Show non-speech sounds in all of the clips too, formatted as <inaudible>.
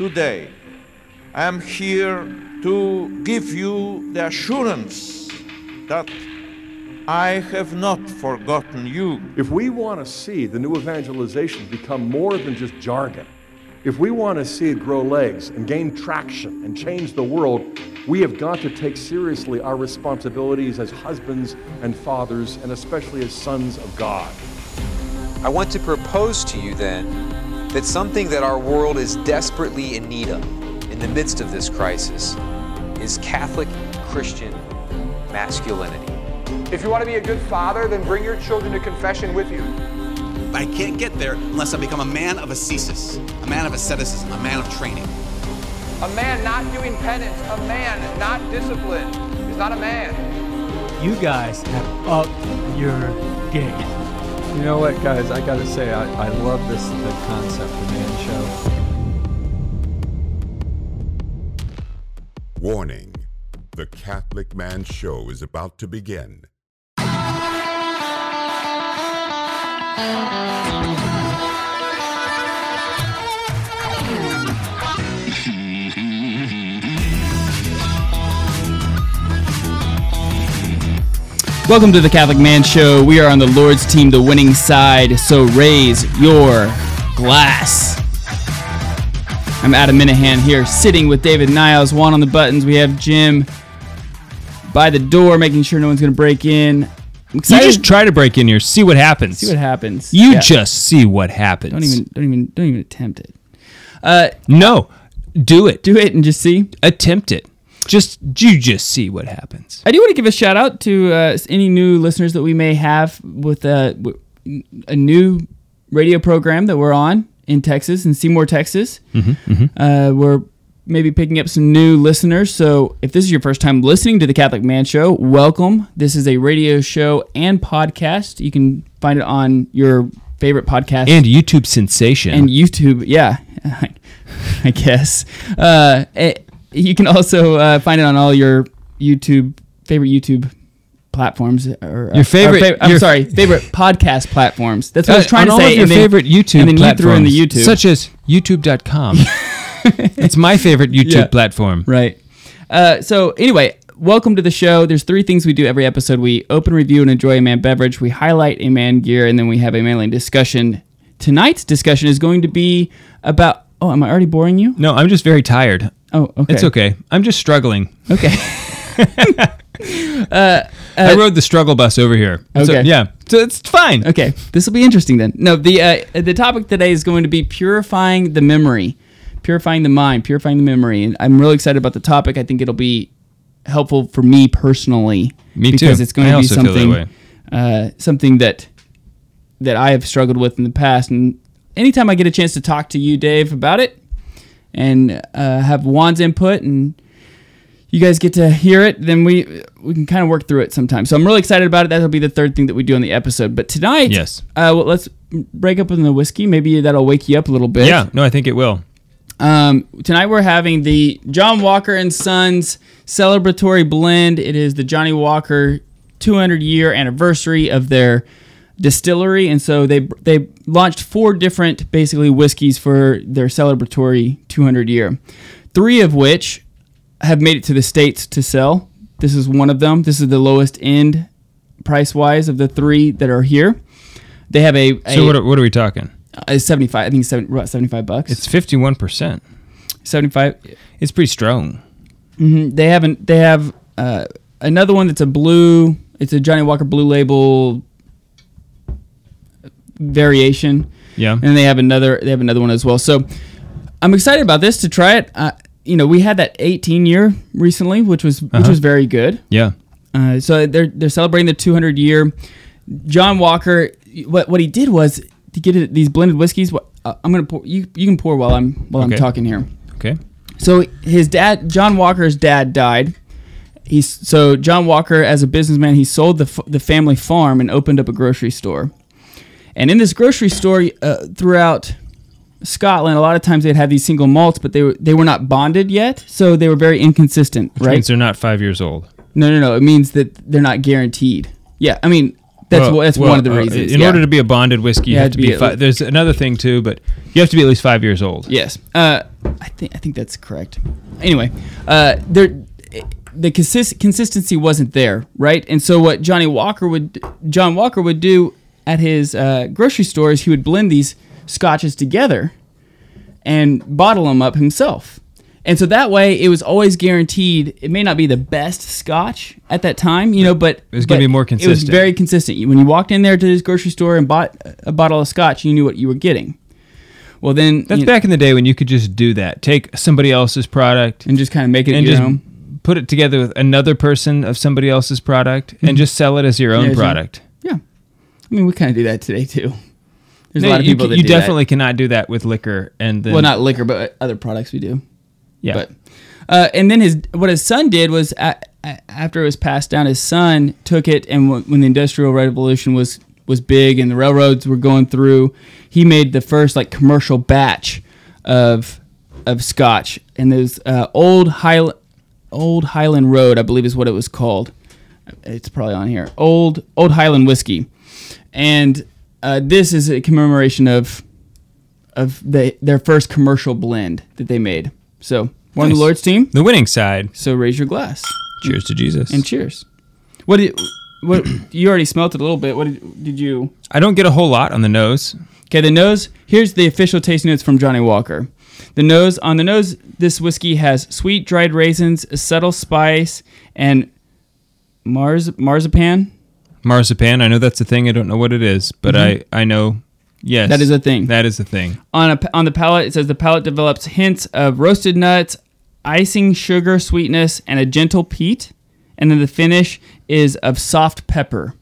today, I am here to give you the assurance that I have not forgotten you. If we want to see the new evangelization become more than just jargon, if we want to see it grow legs and gain traction and change the world, we have got to take seriously our responsibilities as husbands and fathers, and especially as sons of God. I want to propose to you then that something that our world is desperately in need of in the midst of this crisis is Catholic Christian masculinity. If you want to be a good father, then bring your children to confession with you. I can't get there unless I become a man of ascesis, a man of asceticism, a man of training. A man not doing penance, a man not disciplined, is not a man. You guys have upped your game. You know what, guys? I gotta say, I, I love this the concept of man show. Warning The Catholic Man Show is about to begin. Welcome to the Catholic Man Show. We are on the Lord's team, the winning side, so raise your glass. I'm Adam Minahan here, sitting with David Niles, one on the buttons. We have Jim by the door, making sure no one's going to break in. I'm You just try to break in here, see what happens. see what happens. You Yeah. just see what happens. don't even don't even don't even attempt it. Uh, no, do it. do it and just see. Attempt it. Just you just see what happens. I do want to give a shout out to uh, any new listeners that we may have with a, w- a new radio program that we're on in Texas, in Seymour, Texas. Uh, we're maybe picking up some new listeners. So if this is your first time listening to the Catholic Man Show, welcome. This is a radio show and podcast. You can find it on your favorite podcast And YouTube sensation. and YouTube. Yeah, <laughs> I guess. Uh, eh, you can also uh, find it on all your YouTube favorite YouTube platforms. Or, Your favorite- or I'm your- sorry, <laughs> favorite podcast platforms. That's what I was Uh, trying to all say. of your then- favorite YouTube and then you platforms, threw in the YouTube. such as YouTube.com. <laughs> it's my favorite YouTube Yeah. platform. Right. Uh, so anyway, welcome to the show. There's three things we do every episode. We open, review, and enjoy a man beverage. We highlight a man gear, and then we have a manly discussion. Tonight's discussion is going to be about. Oh, am I already boring you? No, I'm just very tired. Oh, okay. It's okay. I'm just struggling. Okay. <laughs> <laughs> I rode the struggle bus over here. So, Okay. yeah. So it's fine. Okay, this will be interesting then. No, the uh, the topic today is going to be purifying the memory, purifying the mind, purifying the memory, and I'm really excited about the topic. I think it'll be helpful for me personally. Me too. Because it's going I to be feel that something uh, something that that I have struggled with in the past, and anytime I get a chance to talk to you, Dave, about it, and uh, have Juan's input and you guys get to hear it, then we we can kind of work through it sometimes. So I'm really excited about it. That'll be the third thing that we do on the episode. But tonight, Yes. uh, well, let's break up in the whiskey. Maybe that'll wake you up a little bit. Yeah. No, I think it will. Um, tonight we're having the John Walker and Sons celebratory blend. It is the Johnnie Walker 200 year anniversary of their distillery, and so they they launched four different basically whiskeys for their celebratory 200 year. Three of which have made it to the states to sell. This is one of them. This is the lowest end price wise of the three that are here. They have a, a, So what are, what are we talking? a 75. I think it's seven, what, 75 bucks. It's 51%. 75. It's pretty strong. They haven't. They have uh, another one that's a blue. It's a Johnnie Walker Blue Label variation, Yeah. and they have another. They have another one as well. So I'm excited about this to try it. Uh, you know, we had that 18 year recently, which was which was very good. Yeah. Uh, so they're they're celebrating the 200 year. John Walker, what what he did was to get these blended whiskeys. What uh, I'm gonna pour. You you can pour while I'm while I'm talking here. Okay. So his dad, John Walker's dad, died. He's so John Walker, as a businessman, he sold the f- the family farm and opened up a grocery store. And in this grocery store, uh, throughout Scotland, a lot of times they'd have these single malts, but they were they were not bonded yet, so they were very inconsistent. Which right? means they're not five years old. No, no, no. It means that they're not guaranteed. Yeah, I mean, That's Well- that's well, one of the uh, reasons. In yeah. order to be a bonded whiskey, you Yeah, have to be be. Fi- there's another thing too, but you have to be at least five years old. Yes. Uh, I think I think that's correct. Anyway, uh, there the consist- consistency wasn't there, right? And so what Johnnie Walker would John Walker would do at his uh, grocery stores, he would blend these scotches together and bottle them up himself. And so that way, it was always guaranteed. It may not be the best Scotch at that time, you know, but It was gonna be more consistent. It was very consistent. When you walked in there to this grocery store and bought a bottle of Scotch, you knew what you were getting. Well, then That's you- back in the day when you could just do that. Take somebody else's product and just kind of make it and your just own. put it together with another person of somebody else's product and just sell it as your own Yeah, product. I mean, we kind of do that today too. There's No, a lot of people c- that you do that. definitely cannot do that with liquor and then well, not liquor, but other products we do. yeah. But uh, and then his what his son did was a a- after it was passed down, his son took it and w- when the Industrial Revolution was was big and the railroads were going through, he made the first like commercial batch of of Scotch and there's uh, old Highland Old Highland Road, I believe is what it was called. It's probably on here. Old Old Highland whiskey, and uh, this is a commemoration of of the, their first commercial blend that they made. So one of Nice. the Lord's team. the winning side. So raise your glass Cheers to Jesus. and cheers. What did what <clears throat> you already smelt it a little bit? What did, did you? I don't get a whole lot on the nose. Okay, the nose. Here's the official taste notes from Johnnie Walker. The nose on the nose, this whiskey has sweet dried raisins, a subtle spice, and mars marzipan. Marzipan. I know that's a thing. I don't know what it is, but I I know. Yes, Mm-hmm. That is a thing. That is a thing. On a, on the palate, it says the palate develops hints of roasted nuts, icing sugar sweetness, and a gentle peat. And then the finish is of soft pepper.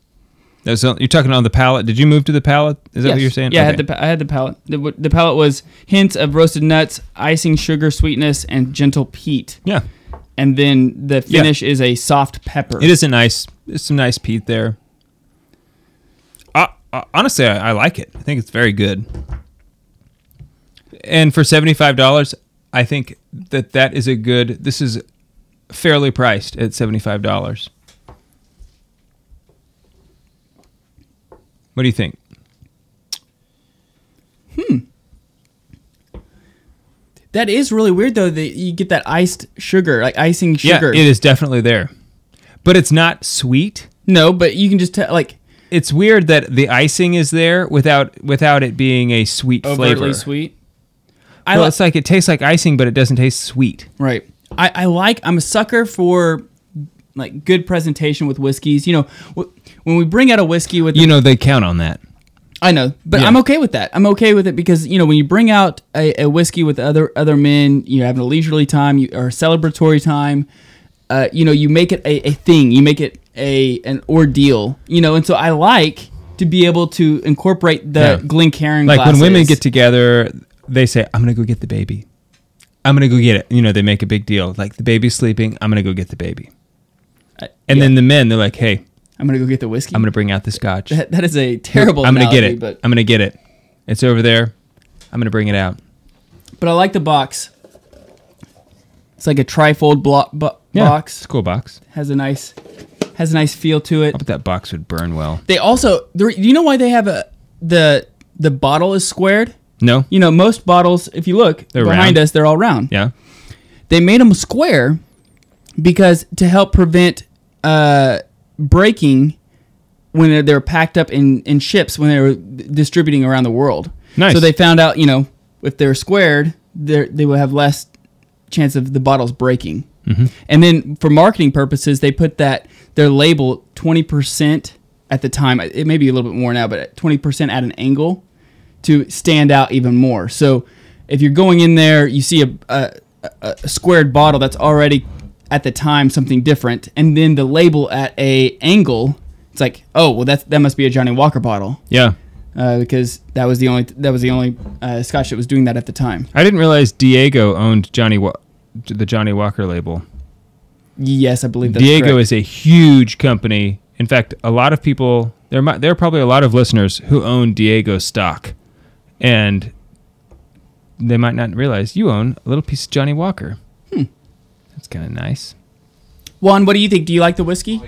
That's you're talking on the palate. Did you move to the palate? Is that what you're saying? Yeah, I had the I had the palate. The, the palate was hints of roasted nuts, icing sugar sweetness, and gentle peat. yeah. And then the Yeah. finish is a soft pepper. It is a nice. There's some nice peat there. Uh, honestly, I, I like it. I think it's very good. And for seventy five dollars, I think that that is a good. This is fairly priced at seventy five dollars. What do you think? Hmm. That is really weird though. That you get that iced sugar, like icing sugar. Yeah, it is definitely there, but it's not sweet. No, but you can just tell like It's weird that the icing is there without without it being a sweet overtly flavor. sweet. I Well, like it's like it tastes like icing, but it doesn't taste sweet. right. I, I like. I'm a sucker for like good presentation with whiskeys. You know, wh- when we bring out a whiskey with You know, they count on that. I know, but Yeah. I'm okay with that. I'm okay with it because you know when you bring out a, a whiskey with other other men, you're having a leisurely time you, or celebratory time. Uh, you know, you make it a, a thing. You make it a an ordeal. You know, and so I like to be able to incorporate the Yeah. Glencairn. Like when women get together, they say, "I'm gonna go get the baby. I'm gonna go get it." You know, they make a big deal. Like the baby's sleeping, I'm gonna go get the baby. Uh, And yeah. then the men, they're like, "Hey, I'm gonna go get the whiskey. I'm gonna bring out the scotch. that, that is a terrible. I'm gonna get it. but I'm gonna get it. It's over there. I'm gonna bring it out." but I like the box. It's like a trifold block, bo- Yeah, box. It's a cool box. Has a nice has a nice feel to it. I bet that box would burn well. They also, do you know why they have a the the bottle is squared? No. You know, most bottles, if you look They're behind round. us, they're all round. Yeah. They made them square because to help prevent uh, breaking when they're, they're packed up in, in ships when they were distributing around the world. Nice. So they found out, you know, if they're squared, they they will have less chance of the bottles breaking. Mm-hmm. And then for marketing purposes, they put that their label twenty percent at the time. It may be a little bit more now, but twenty percent at an angle to stand out even more. So if you're going in there, you see a, a, a squared bottle that's already at the time something different, and then the label at a angle, it's like, oh well, that's that must be a Johnnie Walker bottle Yeah. uh, because that was the only that was the only uh, Scotch that was doing that at the time. I didn't realize Diageo owned Johnny Wa- the Johnnie Walker label. Yes, I believe that's Diageo correct. is a huge company. In fact, a lot of people there might there are probably a lot of listeners who own Diageo stock, and they might not realize you own a little piece of Johnny Walker. Hmm. That's kind of nice. Juan. What do you think? Do you like the whiskey?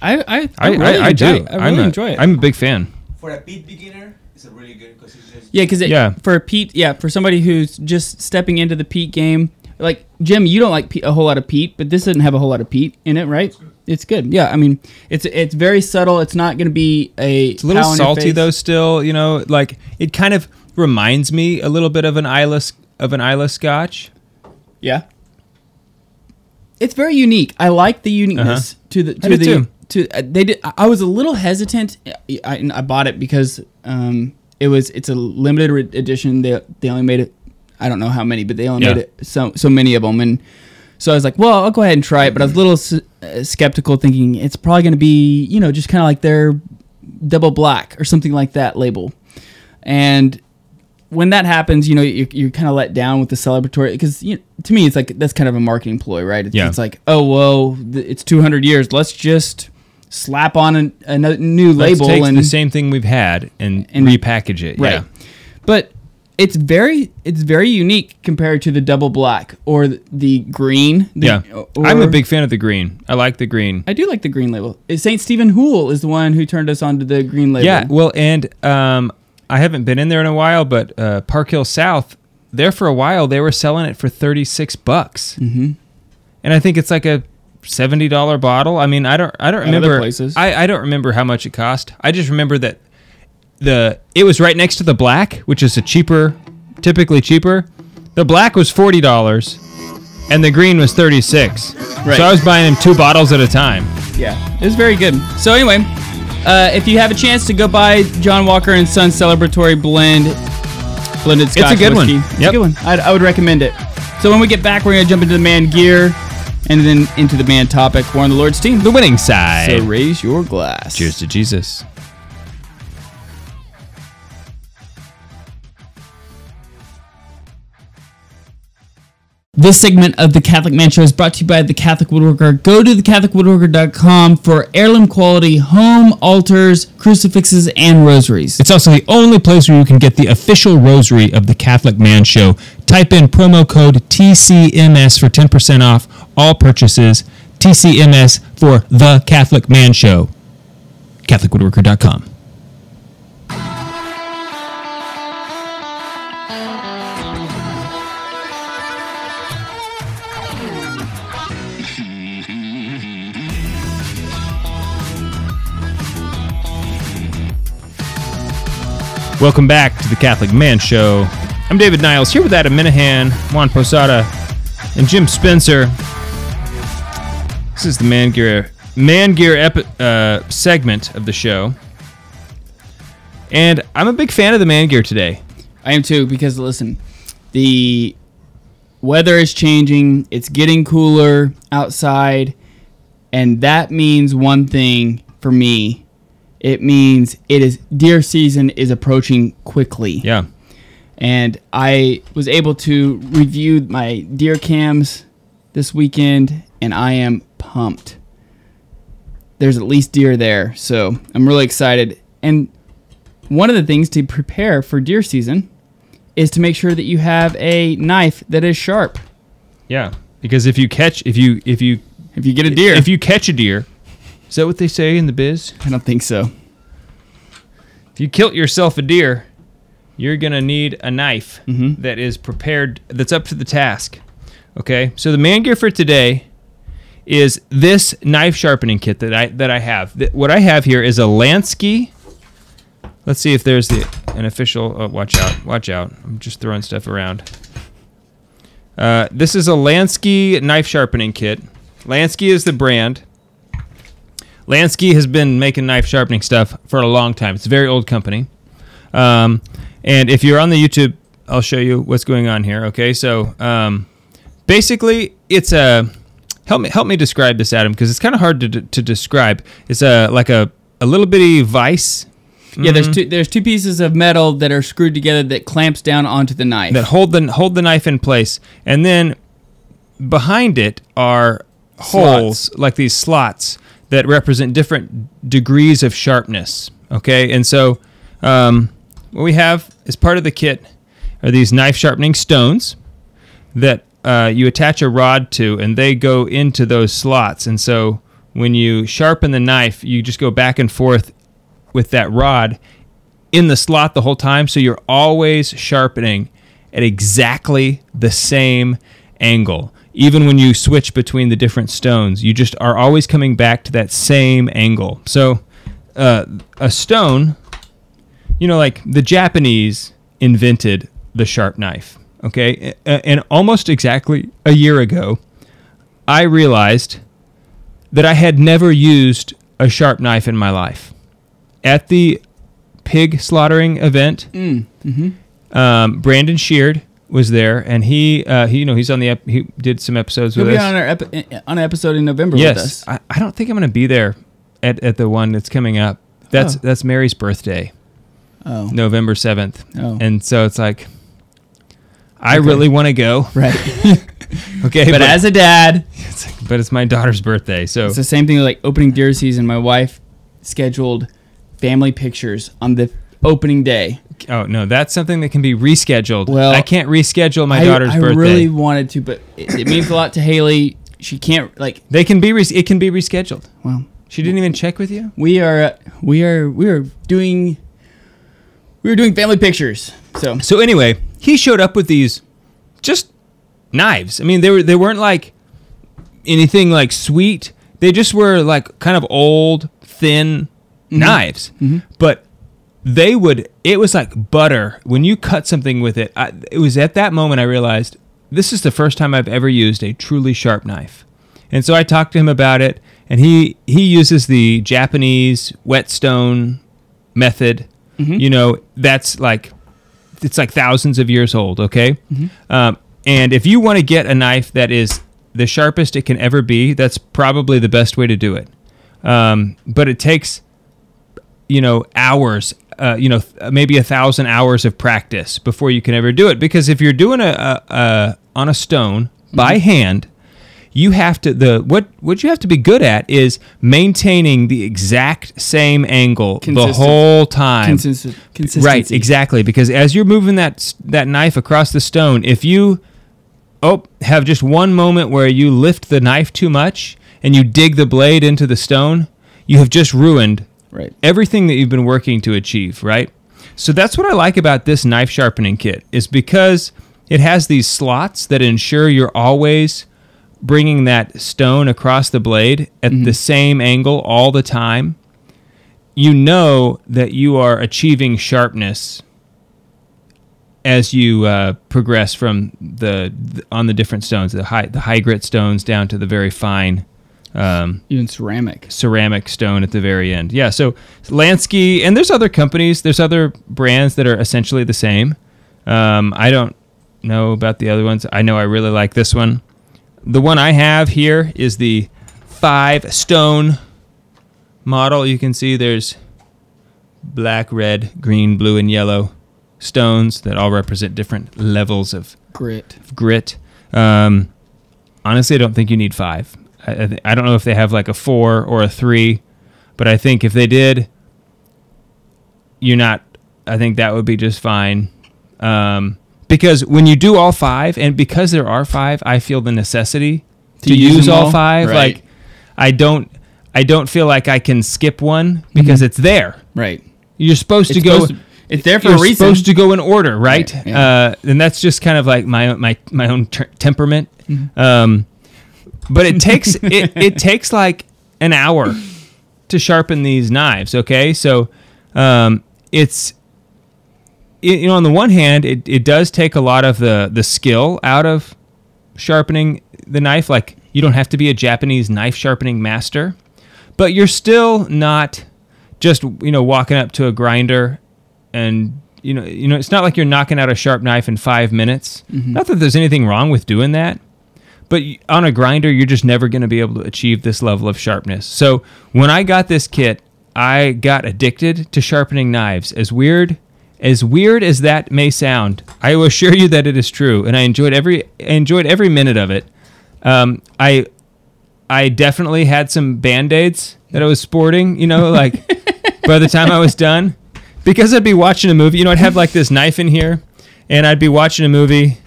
I I, I, I, really I, I enjoy do. it. I really I'm a, enjoy it. I'm a big fan. For a beat beginner, it's a really good because it's just Yeah, because Yeah. for a peat, yeah, for somebody who's just stepping into the peat game, like Jim, you don't like a whole lot of peat, but this doesn't have a whole lot of peat in it, right? It's good. Yeah, I mean, it's it's very subtle. It's not going to be a It's a little salty though. Still, you know, like it kind of reminds me a little bit of an Islay of an Islay Scotch. Yeah, it's very unique. I like the uniqueness Uh-huh. to the I to the too. to. Uh, they did. I was a little hesitant. I, I bought it because um, it was it's a limited re- edition. They they only made it. I don't know how many, but they only Yeah. made it so so many of them, and so I was like, well, I'll go ahead and try it. But I was a little s- uh, skeptical, thinking it's probably going to be you know just kind of like their double black or something like that label, and when that happens, you know, you're, you're kind of let down with the celebratory because you know, to me, it's like that's kind of a marketing ploy, right? It's, Yeah. it's like, oh well, th- it's 200 years. Let's just slap on an, a new Let's label and the same thing we've had and, and- repackage it. right. Yeah. But it's very it's very unique compared to the double black or the, the green. The, yeah. or- I'm a big fan of the green. I like the green. I do like the green label. Saint Stephen Hoole is the one who turned us onto the green label. Yeah, well, and um, I haven't been in there in a while, but uh, Park Hill South, there for a while, they were selling it for thirty six bucks, mm-hmm. and I think it's like a seventy dollar bottle. I mean, I don't, I don't At remember. places. I, I don't remember how much it cost. I just remember that the it was right next to the black, which is a cheaper, typically cheaper. The black was forty dollars, and the green was thirty six. Right. So I was buying them two bottles at a time. Yeah, it was very good. So anyway, uh, if you have a chance to go buy John Walker and Son Celebratory Blend, blended Scotch a good one. whiskey, it's Yep. a good one. I'd, I would recommend it. So when we get back, we're gonna jump into the man gear, and then into the man topic. We're on the Lord's team. The winning side. So raise your glass. Cheers to Jesus. This segment of the Catholic Man Show is brought to you by the Catholic Woodworker. Go to thecatholicwoodworker.com for heirloom quality home altars, crucifixes, and rosaries. It's also the only place where you can get the official rosary of the Catholic Man Show. Type in promo code TCMS for 10% off all purchases. TCMS for the Catholic Man Show. CatholicWoodworker.com. Welcome back to the Catholic Man Show. I'm David Niles here with Adam Minahan, Juan Posada, and Jim Spencer. This is the Man Gear Man Gear epi- uh, segment of the show, and I'm a big fan of the Man Gear today. I am too because listen, the weather is changing. It's getting cooler outside, and that means one thing for me. It means it is deer season is approaching quickly. Yeah, and I was able to review my deer cams this weekend, and I am pumped. There's at least deer there, so I'm really excited. And one of the things to prepare for deer season is to make sure that you have a knife that is sharp. yeah. Because if you catch, if you if you If you get a deer, if you catch a deer, is that what they say in the biz? I don't think so. If you kilt yourself a deer, you're gonna need a knife that is prepared, that's up to the task. Okay, so the man gear for today is this knife sharpening kit that I that I have. What I have here is a Lansky. Let's see if there's the an official. Oh, watch out! Watch out! I'm just throwing stuff around. Uh, this is a Lansky knife sharpening kit. Lansky is the brand. Lansky has been making knife sharpening stuff for a long time. It's a very old company. Um, and if you're on the YouTube, I'll show you what's going on here. Okay, so um, basically, it's a help me help me describe this, Adam, because it's kind of hard to, to describe. It's a like a a little bitty vice Yeah, there's two there's two pieces of metal that are screwed together that clamps down onto the knife. that hold the hold the knife in place, and then behind it are holes like these slots that represent different degrees of sharpness. Okay, and so um, what we have as part of the kit are these knife sharpening stones that uh, you attach a rod to, and they go into those slots. And so when you sharpen the knife, you just go back and forth with that rod in the slot the whole time. So you're always sharpening at exactly the same angle. Even when you switch between the different stones, you just are always coming back to that same angle. So uh, a stone, you know, like the Japanese invented the sharp knife. Okay. And almost exactly a year ago, I realized that I had never used a sharp knife in my life. At the pig slaughtering event, Mm, mm-hmm. um, Brandon Sheard was there, and he, uh, he, you know, he's on the ep- he did some episodes He'll with be us. on our epi- on an episode in November yes, with us. I, I don't think I'm going to be there at, at the one that's coming up. That's Oh. that's Mary's birthday, Oh. November seventh, Oh. and so it's like, I really want to go, Right. <laughs> okay, but, as a dad, it's like, but it's my daughter's birthday, so it's the same thing with like opening deer season. My wife scheduled family pictures on the opening day. Oh no, that's something that can be rescheduled. Well, I can't reschedule my I, daughter's I birthday. really wanted to, but it, it means a lot to Haley. She can't like. they can be res- it can be rescheduled. Well, She didn't even check with you. we are we are we are doing we were doing family pictures. So So anyway, he showed up with these just knives. I mean, they were they weren't like anything like sweet. They just were like kind of old, thin mm-hmm. knives. Mm-hmm. But they would it was like butter when you cut something with it. I, it was at that moment I realized this is the first time I've ever used a truly sharp knife. And so I talked to him about it and he he uses the Japanese whetstone method. You know, that's like it's like thousands of years old. Okay, um, and if you want to get a knife that is the sharpest it can ever be, that's probably the best way to do it. Um, but it takes, you know, hours. Uh, you know, maybe a thousand hours of practice before you can ever do it. Because if you're doing a, a, a on a stone by hand, you have to the what what you have to be good at is maintaining the exact same angle the whole time. consistent consistency. Right, exactly. Because as you're moving that that knife across the stone, if you oh have just one moment where you lift the knife too much and you dig the blade into the stone, you have just ruined Right. everything that you've been working to achieve. Right. So that's what I like about this knife sharpening kit is because it has these slots that ensure you're always bringing that stone across the blade at the same angle all the time you know that you are achieving sharpness as you uh, progress from the, the on the different stones, the high the high grit stones down to the very fine um, Even ceramic. ceramic stone at the very end. Yeah, so Lansky and there's other companies, there's other brands that are essentially the same. Um, I don't know about the other ones. I know I really like this one. The one I have here is the five stone model. You can see there's black, red, green, blue, and yellow stones that all represent different levels of Grit. grit. Um, honestly, I don't think you need five. I, I, don't know if they have like a four or a three, but I think if they did, you're not. I think that would be just fine. Um, because when you do all five, and because there are five, I feel the necessity to, To use use all all? five. Right. Like, I don't. I don't feel like I can skip one because it's there. Right. You're supposed It's to go. supposed to- it's there for you're a reason. supposed to go in order, right? Right, yeah. Uh, and that's just kind of like my my my own ter- temperament. Mm-hmm. Um, but it takes <laughs> it, it takes like an hour to sharpen these knives. Okay, so um, it's it, you know on the one hand it, it does take a lot of the the skill out of sharpening the knife. Like you don't have to be a Japanese knife sharpening master, but you're still not just you know walking up to a grinder and you know you know it's not like you're knocking out a sharp knife in five minutes. Not that there's anything wrong with doing that, but on a grinder you're just never going to be able to achieve this level of sharpness. So when I got this kit, I got addicted to sharpening knives. As weird as weird as that may sound, I will assure you that it is true, and I enjoyed every I enjoyed every minute of it. Um, I I definitely had some band aids that I was sporting, you know, like <laughs> by the time I was done. Because I'd be watching a movie, you know, I'd have like this knife in here and I'd be watching a movie,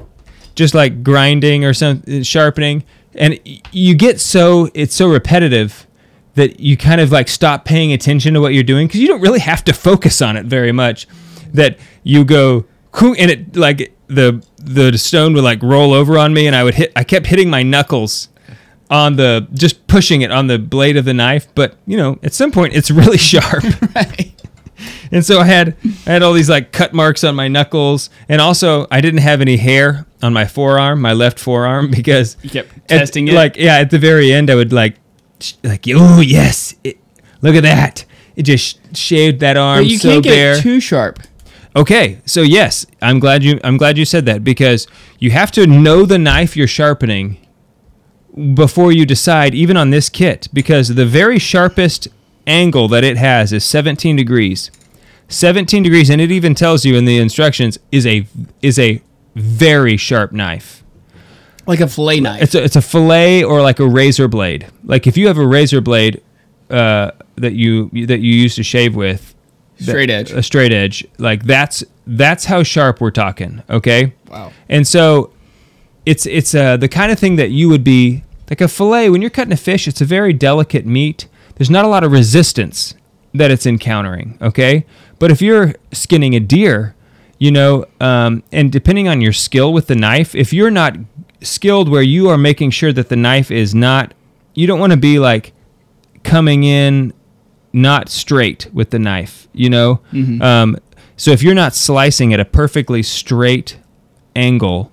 just like grinding or some uh, sharpening. And you get so, it's so repetitive that you kind of like stop paying attention to what you're doing because you don't really have to focus on it very much. That you go and it like the the stone would like roll over on me and I would hit. I kept hitting my knuckles on the just pushing it on the blade of the knife, but you know at some point it's really <laughs> sharp. <laughs> right. <laughs> And so I had I had all these like cut marks on my knuckles, and also I didn't have any hair on my forearm, my left forearm, <laughs> because You kept at- testing it? Like yeah, at the very end, I would like like oh yes, it, look at that. It just sh- shaved that arm But you so can't get bare. too sharp. Okay, so yes, I'm glad you I'm glad you said that because you have to know the knife you're sharpening before you decide even on this kit because the very sharpest angle that it has is 17 degrees. 17 degrees and it even tells you in the instructions is a is a very sharp knife. Like a fillet knife. It's a, it's a fillet or like a razor blade. Like if you have a razor blade uh, that you that you use to shave with, that- Straight edge. a straight edge, like that's that's how sharp we're talking. Okay. Wow. And so, it's it's uh, the kind of thing that you would be like a fillet when you're cutting a fish. It's a very delicate meat. There's not a lot of resistance that it's encountering. Okay. But if you're skinning a deer, you know, um, and depending on your skill with the knife, if you're not skilled where you are making sure that the knife is not, you don't want to be like coming in not straight with the knife, you know? Mhm. Um, so if you're not slicing at a perfectly straight angle,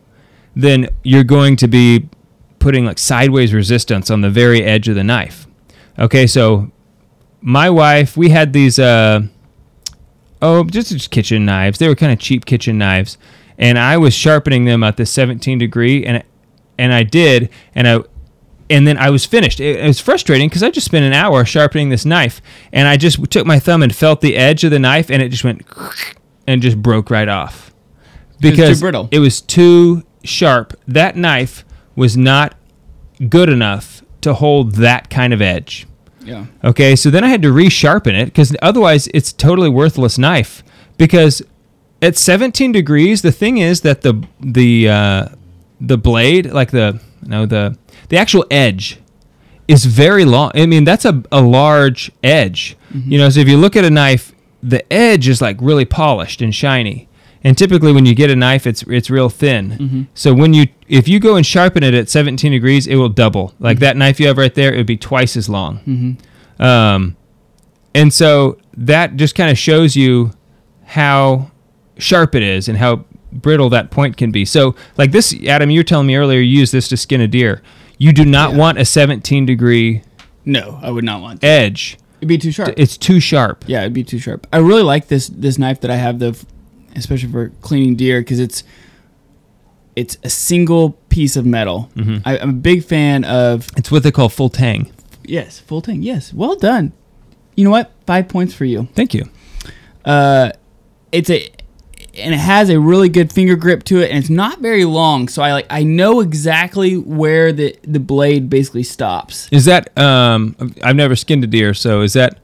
then you're going to be putting like sideways resistance on the very edge of the knife. Okay, so my wife, we had these uh oh, just, just kitchen knives. They were kind of cheap kitchen knives, and I was sharpening them at the 17 degree, and and I did, and I and then I was finished. It, it was frustrating because I just spent an hour sharpening this knife, and I just took my thumb and felt the edge of the knife, and it just went <sniffs> and just broke right off too because brittle. it was too sharp. That knife was not good enough to hold that kind of edge. Yeah. Okay, so then I had to resharpen it because otherwise it's a totally worthless knife. Because at 17 degrees, the thing is that the the uh, the blade, like the no the the actual edge, is very long. I mean, that's a, a large edge. You know, so if you look at a knife, the edge is like really polished and shiny. And typically, when you get a knife, it's it's real thin. Mhm. So when you if you go and sharpen it at 17 degrees, it will double. Like that knife you have right there, it would be twice as long. Mhm. Um, and so that just kind of shows you how sharp it is and how brittle that point can be. So, like this, Adam, you were telling me earlier, you use this to skin a deer. You do not want a 17 degree No, I would not want. To. edge. It'd be too sharp. It's too sharp. Yeah, it'd be too sharp. I really like this this knife that I have, the, especially for cleaning deer, because it's it's a single piece of metal. Mhm. I, I'm a big fan of. It's what they call full tang. Yes, full tang. Yes, well done. You know what? Five points for you. Thank you. Uh, it's a and it has a really good finger grip to it, and it's not very long. So I like I know exactly where the the blade basically stops. Is that um? I've never skinned a deer, so is that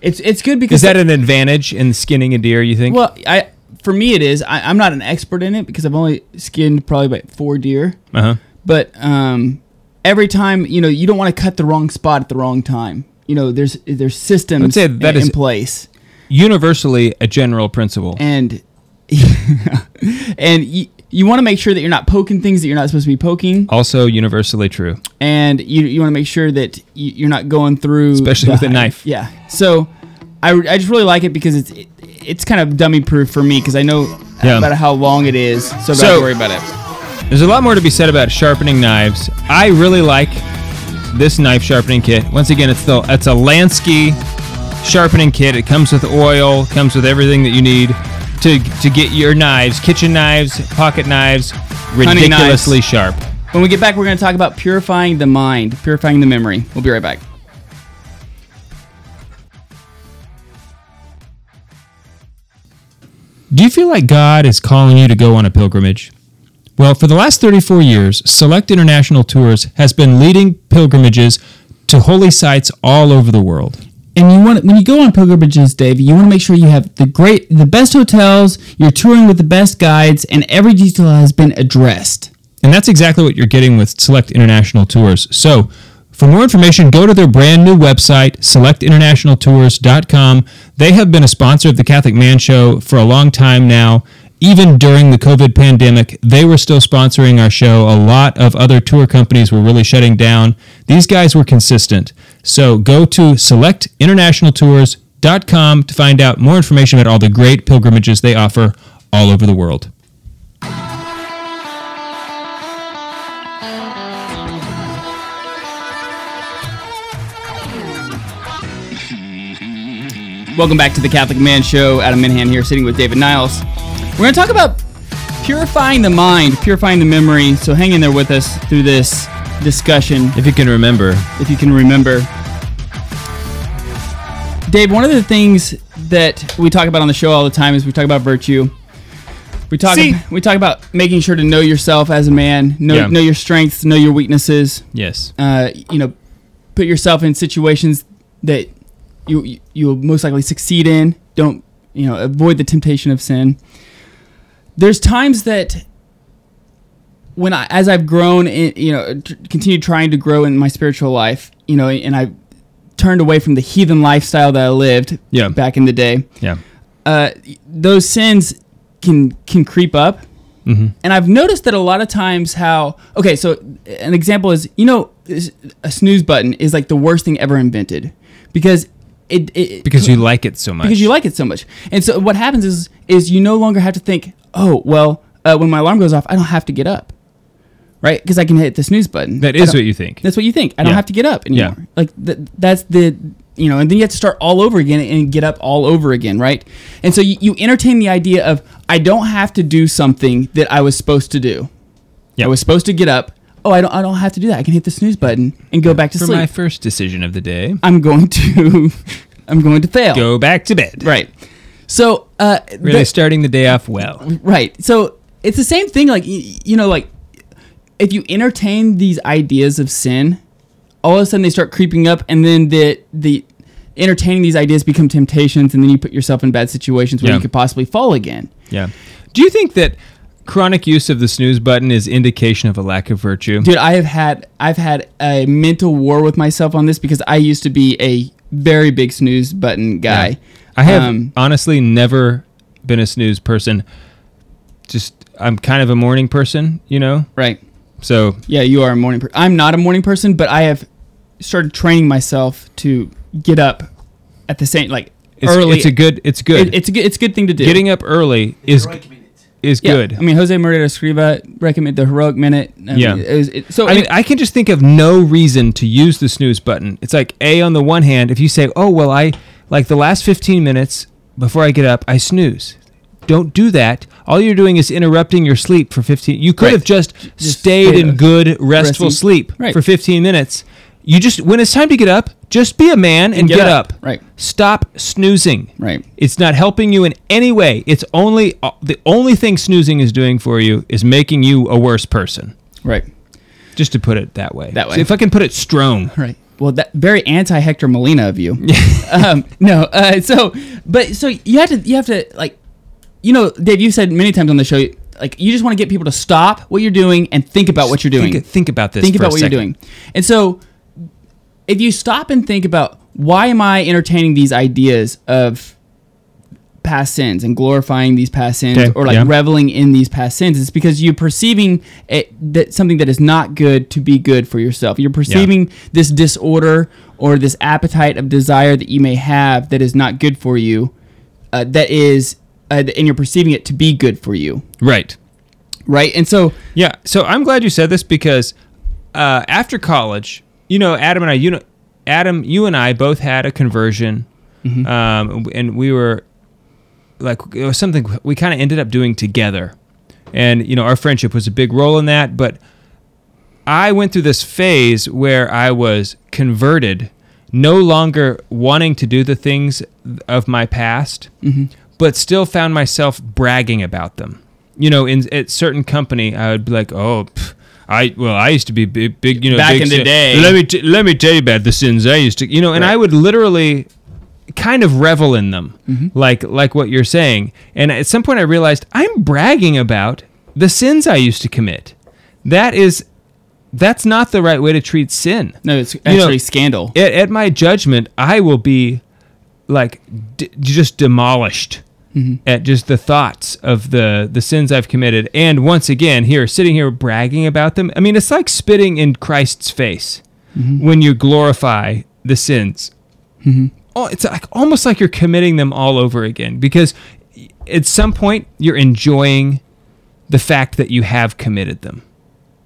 It's it's good because is that an advantage in skinning a deer? You think? Well, I for me it is. I, I'm not an expert in it because I've only skinned probably about four deer. Uh huh. But um, every time you know you don't want to cut the wrong spot at the wrong time. You know, there's there's systems say that in, is in place, Universally, a general principle. and <laughs> and you, you want to make sure that you're not poking things that you're not supposed to be poking, Also, universally true. and you you want to make sure that you, you're not going through, Especially with a knife. Yeah. So. I, I just really like it because it's it, it's kind of dummy proof for me because I know Yeah. about how long it is, so don't worry about it. There's a lot more to be said about sharpening knives. I really like this knife sharpening kit. Once again, it's the it's a Lansky sharpening kit. It comes with oil, comes with everything that you need to to get your knives, kitchen knives, pocket knives, ridiculously knives. sharp. When we get back, we're going to talk about purifying the mind, purifying the memory. We'll be right back. Do you feel like God is calling you to go on a pilgrimage? Well, for the last 34 years, Select International Tours has been leading pilgrimages to holy sites all over the world. And you want when you go on pilgrimages, Dave, you want to make sure you have the great, the best hotels. You're touring with the best guides, and every detail has been addressed. And that's exactly what you're getting with Select International Tours. So, For more information, go to their brand new website, selectinternationaltours.com. They have been a sponsor of the Catholic Man Show for a long time now. Even during the COVID pandemic, they were still sponsoring our show. A lot of other tour companies were really shutting down. These guys were consistent. So go to selectinternationaltours.com to find out more information about all the great pilgrimages they offer all over the world. Welcome back to the Catholic Man Show. Adam Minahan here, sitting with David Niles. We're going to talk about purifying the mind, purifying the memory. So hang in there with us through this discussion. If you can remember. If you can remember. Dave, one of the things that we talk about on the show all the time is we talk about virtue. We talk See? we talk about making sure to know yourself as a man, know Yeah. know your strengths, know your weaknesses. Yes. Uh, you know, put yourself in situations that you you will most likely succeed in. Don't you know? Avoid the temptation of sin. There's times that when I, as I've grown, in, you know, t- continue trying to grow in my spiritual life, you know, and I turned away from the heathen lifestyle that I lived Yeah. back in the day. Yeah. Uh, those sins can can creep up, Mhm. and I've noticed that a lot of times how okay, so an example is you know a snooze button is like the worst thing ever invented because it, it Because you like it so much. because you like it so much. And so what happens is is you no longer have to think, oh well, uh, when my alarm goes off, I don't have to get up, right? Because I can hit the snooze button. That is what you think. That's what you think. I don't have to get up anymore. Yeah. Like th- that's the you know, and then you have to start all over again and get up all over again, right? And so you, you entertain the idea of I don't have to do something that I was supposed to do. Yeah. I was supposed to get up. Oh, I don't. I don't have to do that. I can hit the snooze button and go back to sleep. For sleep. my first decision of the day. I'm going to. <laughs> I'm going to fail. Go back to bed. Right. So, uh, Really the- starting the day off well. right. So it's the same thing. Like y- you know, like if you entertain these ideas of sin, all of a sudden they start creeping up, and then the the entertaining these ideas become temptations, and then you put yourself in bad situations where Yeah. you could possibly fall again. Yeah. Do you think that chronic use of the snooze button is indication of a lack of virtue? Dude, I have had I've had a mental war with myself on this because I used to be a very big snooze button guy. Yeah. I have Um, honestly never been a snooze person. Just I'm kind of a morning person, you know. Right. So Yeah, you are a morning person. I'm not a morning person, but I have started training myself to get up at the same like it's, early. it's a good it's good. It- it's a good it's a good thing to do. Getting up early is is Yeah, good. I mean, Jose Maria Escriva recommended the heroic minute. I mean, Yeah. it was- it- so I mean, I can just think of no reason to use the snooze button. It's like a on the one hand, if you say, "Oh well, I like the last 15 minutes before I get up, I snooze." Don't do that. All you're doing is interrupting your sleep for 15. You could Right. have just, Just stayed stay- in good restful resting. sleep Right. for 15 minutes. You just when it's time to get up, just be a man and, get get, up. up. Right. Stop snoozing. Right. It's not helping you in any way. It's only uh, the only thing snoozing is doing for you is making you a worse person. right, Just to put it that way. That way. So if I can put it strong. right. Well, that very anti Hector Molina of you. <laughs> um, no, uh, so but so you have to you have to like, you know, Dave, you've said many times on the show, like you just want to get people to stop what you're doing and think about what you're doing. Think, think about this. think about what you're doing. And so if you stop and think about why am I entertaining these ideas of past sins and glorifying these past sins Okay, or like yeah. reveling in these past sins it's because you're perceiving it, that something that is not good to be good for yourself you're perceiving this disorder or this appetite of desire that you may have that is not good for you uh, that is uh, and you're perceiving it to be good for you Right. right and so Yeah. So I'm glad you said this because uh, after college, you know, Adam and I, you know, Adam, you and I both had a conversion, Mm-hmm. um, and we were like it was something we kind of ended up doing together, and you know, our friendship was a big role in that. But I went through this phase where I was converted, no longer wanting to do the things of my past, but still found myself bragging about them. You know, in at certain company, I would be like, "Oh, pff, I well, I used to be big, big you know, Back big in the sin- day. Let me t- let me tell you about the sins I used to, you know." And Right. I would literally kind of revel in them, Mm-hmm. like like what you're saying. And at some point, I realized I'm bragging about the sins I used to commit. That is that's not the right way to treat sin. No, it's You know, actually scandal. At, at my judgment, I will be like d- just demolished Mhm. at just the thoughts of the the sins I've committed. And once again, here sitting here bragging about them. I mean, it's like spitting in Christ's face Mhm. when you glorify the sins. Mhm. Oh, it's like almost like you're committing them all over again because at some point you're enjoying the fact that you have committed them.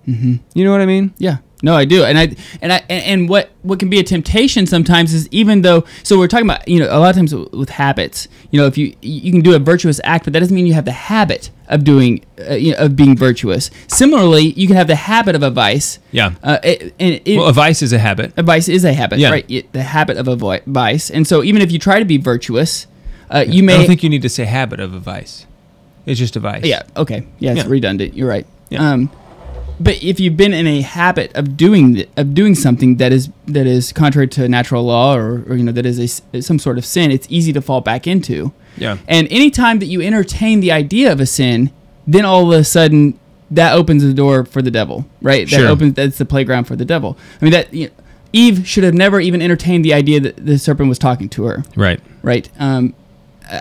Mm-hmm. You know what I mean? Yeah. No, I do, and I and I and, what what can be a temptation sometimes is even though so we're talking about you know a lot of times with, habits you know if you you can do a virtuous act but that doesn't mean you have the habit of doing uh, you know, of being virtuous. Similarly, you can have the habit of a vice. Yeah. Uh, it, and it, well, a vice is a habit. a vice is a habit, Yeah. right? It- the habit of a vice, and so even if you try to be virtuous, uh, you may I don't think you need to say habit of a vice. It's just a vice. Yeah. Okay. Yeah, it's Yeah. redundant. You're right. Um, but if you've been in a habit of doing th- of doing something that is that is contrary to natural law or, or you know that is a some sort of sin, it's easy to fall back into. Yeah. And anytime that you entertain the idea of a sin, then all of a sudden that opens the door for the devil, right? That Sure. opens that's the playground for the devil. I mean that you know, Eve should have never even entertained the idea that the serpent was talking to her. Right. Right. Um,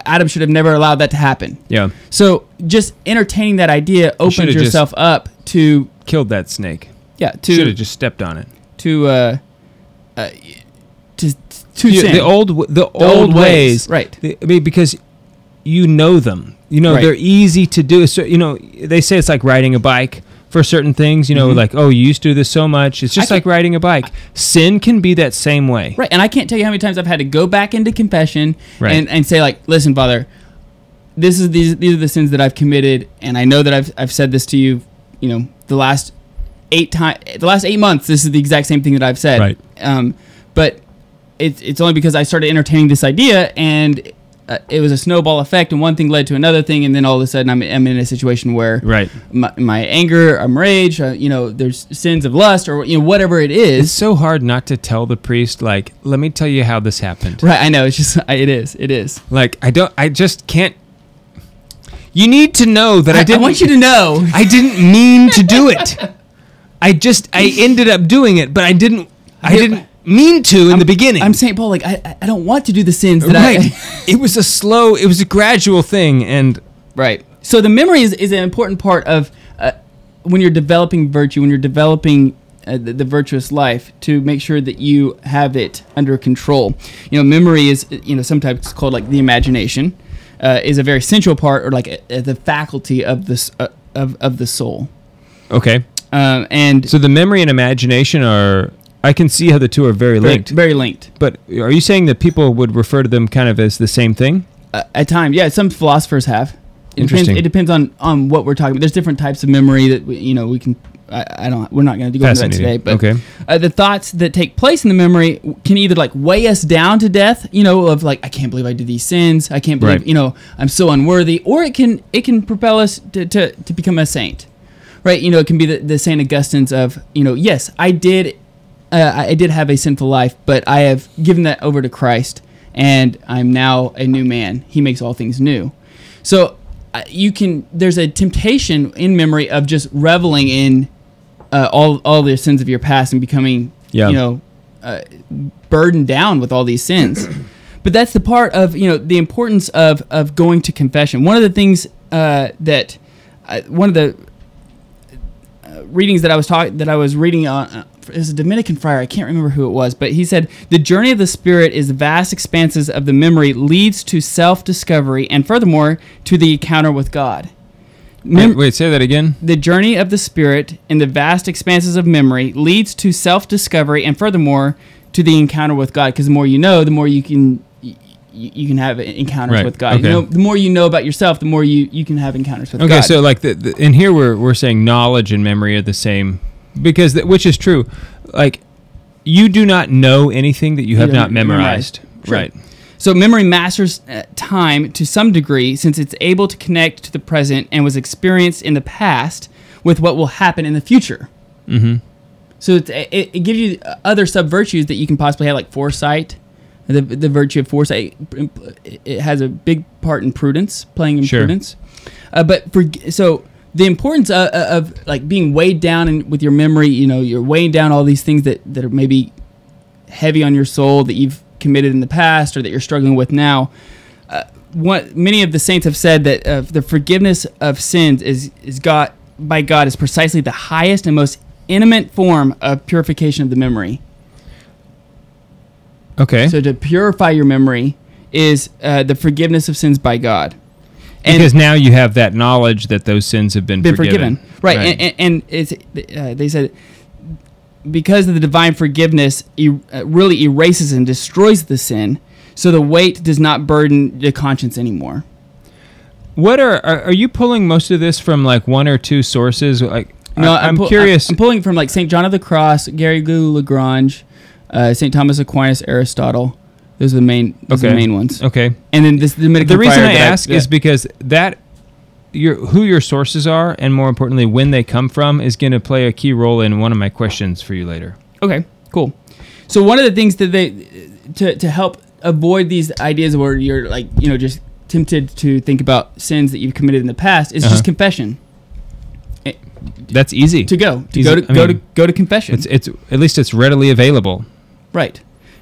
Adam should have never allowed that to happen. Yeah. So just entertaining that idea opens yourself up to Killed that snake. yeah to Should have just stepped on it. to uh, uh to to the old w- the, old, ways, right? The- I mean, because you know them. You know Right. they're easy to do. So you know they say it's like riding a bike for certain things. You know, Mhm. like oh, you used to do this so much. It's just I like riding a bike. Sin can be that same way. Right, and I can't tell you how many times I've had to go back into confession Right. and, and say like, listen, Father, this is these these are the sins that I've committed, and I know that I've I've said this to you, you know, the last eight time the last eight months. This is the exact same thing that I've said. Right. Um, but it's it's only because I started entertaining this idea and. Uh, it was a snowball effect, and one thing led to another thing, and then all of a sudden, I'm, I'm in a situation where Right. my, my anger, I'm rage, uh, you know, there's sins of lust, or you know, whatever it is. It's so hard not to tell the priest like, let me tell you how this happened. Right, I know. It's just <laughs> it is. It is. Like I don't. I just can't. You need to know that I, I, I didn't. want you to know. <laughs> I didn't mean to do it. I just I ended up doing it, but I didn't. I didn't mean to in the beginning. I'm Saint Paul. Like I, I- don't want to do the sins that right. I. <laughs> it was a slow. It was a gradual thing, and right. So the memory is, is an important part of uh, when you're developing virtue, when you're developing uh, the, the virtuous life, to make sure that you have it under control. You know, memory is you know sometimes it's called like the imagination, uh, is a very central part or like a, a- the faculty of this uh, of of the soul. okay. Um, and So the memory and imagination are. I can see how the two are very very, linked. very linked. But are you saying that people would refer to them kind of as the same thing? Uh, at times, yeah, some philosophers have. It depends, Interesting. it depends on, on what we're talking about. There's different types of memory that we, you know we can. I, I don't. We're not going to go into that today. But Okay. uh, the thoughts that take place in the memory can either like weigh us down to death. You know, of like I can't believe I did these sins. I can't believe Right. you know I'm so unworthy. Or it can it can propel us to to, to become a saint. Right. You know, it can be the, the Saint Augustine's of you know yes I did. Uh, I did have a sinful life, but I have given that over to Christ, and I'm now a new man. He makes all things new. So uh, you can. There's a temptation in memory of just reveling in uh, all all the sins of your past and becoming, Yeah. you know, uh, burdened down with all these sins. <clears throat> but that's the part of you know the importance of of going to confession. One of the things uh, that uh, one of the uh, readings that I was talking that I was reading on uh, is a Dominican friar. I can't remember who it was, but he said the journey of the spirit is vast expanses of the memory leads to self discovery and furthermore to the encounter with God. Mem- wait, wait, say that again. the journey of the spirit in the vast expanses of memory leads to self discovery and furthermore to the encounter with God. Because the more you know, the more you can. You can have encounters Right, with God. You know, the more you know about yourself, the more you, you can have encounters with Okay, God. Okay, so like the, the in here we're we're saying knowledge and memory are the same because th- which is true. Like you do not know anything that you have not memorized. Sure. Right. So memory masters uh, time to some degree since it's able to connect to the present and was experienced in the past with what will happen in the future. Mhm. So it's, it, it gives you other sub virtues that you can possibly have, like foresight. The, the virtue of foresight it has a big part in prudence, playing in Sure. prudence. Uh, but for so the importance of, of like being weighed down and with your memory. You know, you're weighing down all these things that that are maybe heavy on your soul that you've committed in the past or that you're struggling with now. Uh, what many of the saints have said that uh, the forgiveness of sins is is God by God is precisely the highest and most intimate form of purification of the memory. Okay. So to purify your memory is uh, the forgiveness of sins by God. Because now you have that knowledge that those sins have been, been forgiven. Right. And, and, and it's, uh, they said because of the divine forgiveness, e- uh, really erases and destroys the sin, so the weight does not burden the conscience anymore. What are, are are you pulling most of this from like one or two sources? Like No, I, am pull- curious. I'm, pulling from like Saint John of the Cross, Garrigou-Lagrange, uh, Saint Thomas Aquinas, Aristotle. Those are the main. Those are the Okay. main ones. Okay. And then this Dominican. the reason I ask is that- because that your who your sources are and more importantly when they come from is going to play a key role in one of my questions for you later. Okay, cool. So one of the things that they to to help avoid these ideas where you're like you know just tempted to think about sins that you've committed in the past is Uh-huh. just confession. Eh, That's easy to go to Easy. go to I go mean, to go to confession. It's it's at least it's readily available. right.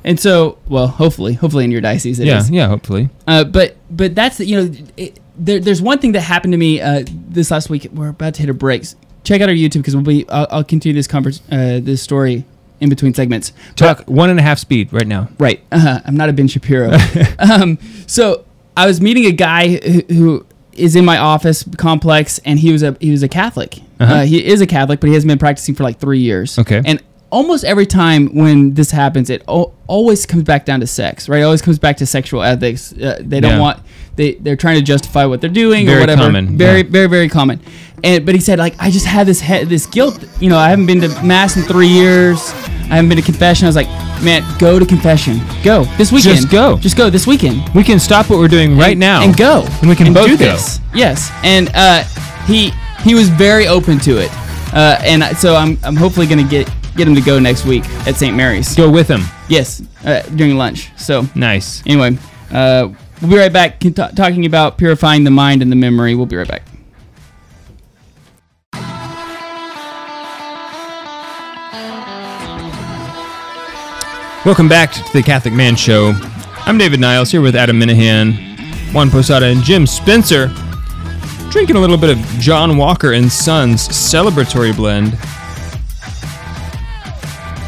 And so, well, hopefully, hopefully in your diocese it yeah, is. yeah, hopefully. Uh, but but that's the, you know it, there, there's one thing that happened to me uh, this last week. We're about to hit a break. Check out our YouTube because we'll be I'll, I'll continue this convers- uh, this story in between segments. Talk one and a half speed right now. Right. Uh, <laughs> I'm not a Ben Shapiro. <laughs> um, so I was meeting a guy who, who is in my office complex, and he was a he was a Catholic. Uh-huh. Uh, he is a Catholic, but he hasn't been practicing for like three years. Okay. And almost every time when this happens, it al- always comes back down to sex. Right. It always comes back to sexual ethics. Uh, they don't Yeah. want. They, they're trying to justify what they're doing Very or whatever. common, Very, yeah. very, very common. And but he said like I just had this he- this guilt. You know, I haven't been to mass in three years. I haven't been to confession. I was like, man, go to confession. Go this weekend. Just go. Just go this weekend. We can stop what we're doing right And- now and go. and we can and both do go. this. Yes, and uh, he he was very open to it, uh, and so I'm I'm hopefully gonna get get him to go next week at St. Mary's. Go with him. Yes, uh, during lunch. So Nice. anyway, uh, we'll be right back ta- talking about purifying the mind and the memory. We'll be right back. Welcome back to the Catholic Man Show. I'm David Niles here with Adam Minahan, Juan Posada, and Jim Spencer. Drinking a little bit of John Walker and Sons celebratory blend,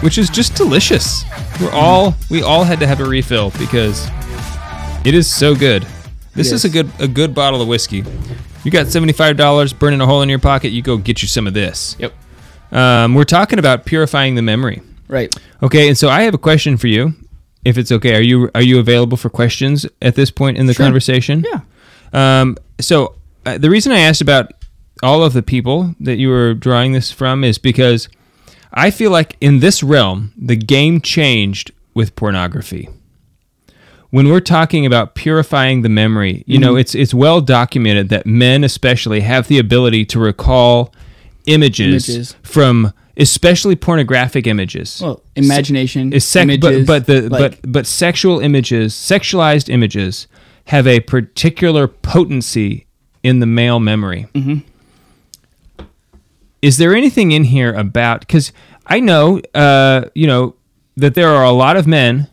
which is just delicious. We're all we all had to have a refill because it is so good. This is a good a good bottle of whiskey. You got seventy five dollars burning a hole in your pocket. You go get you some of this. Yep. Um, we're talking about purifying the memory. Right. Okay, and so I have a question for you, if it's okay. Are you are you available for questions at this point in the Sure. conversation? Yeah. Um, so uh, the reason I asked about all of the people that you were drawing this from is because I feel like in this realm the game changed with pornography. When we're talking about purifying the memory, you know, Mhm. it's it's well documented that men especially have the ability to recall images, Images. from especially pornographic images. Well, imagination, Is sec- images, but, but the like- but but sexual images, sexualized images, have a particular potency in the male memory. Mhm. Is there anything in here about? Because I know, uh, you know, that there are a lot of men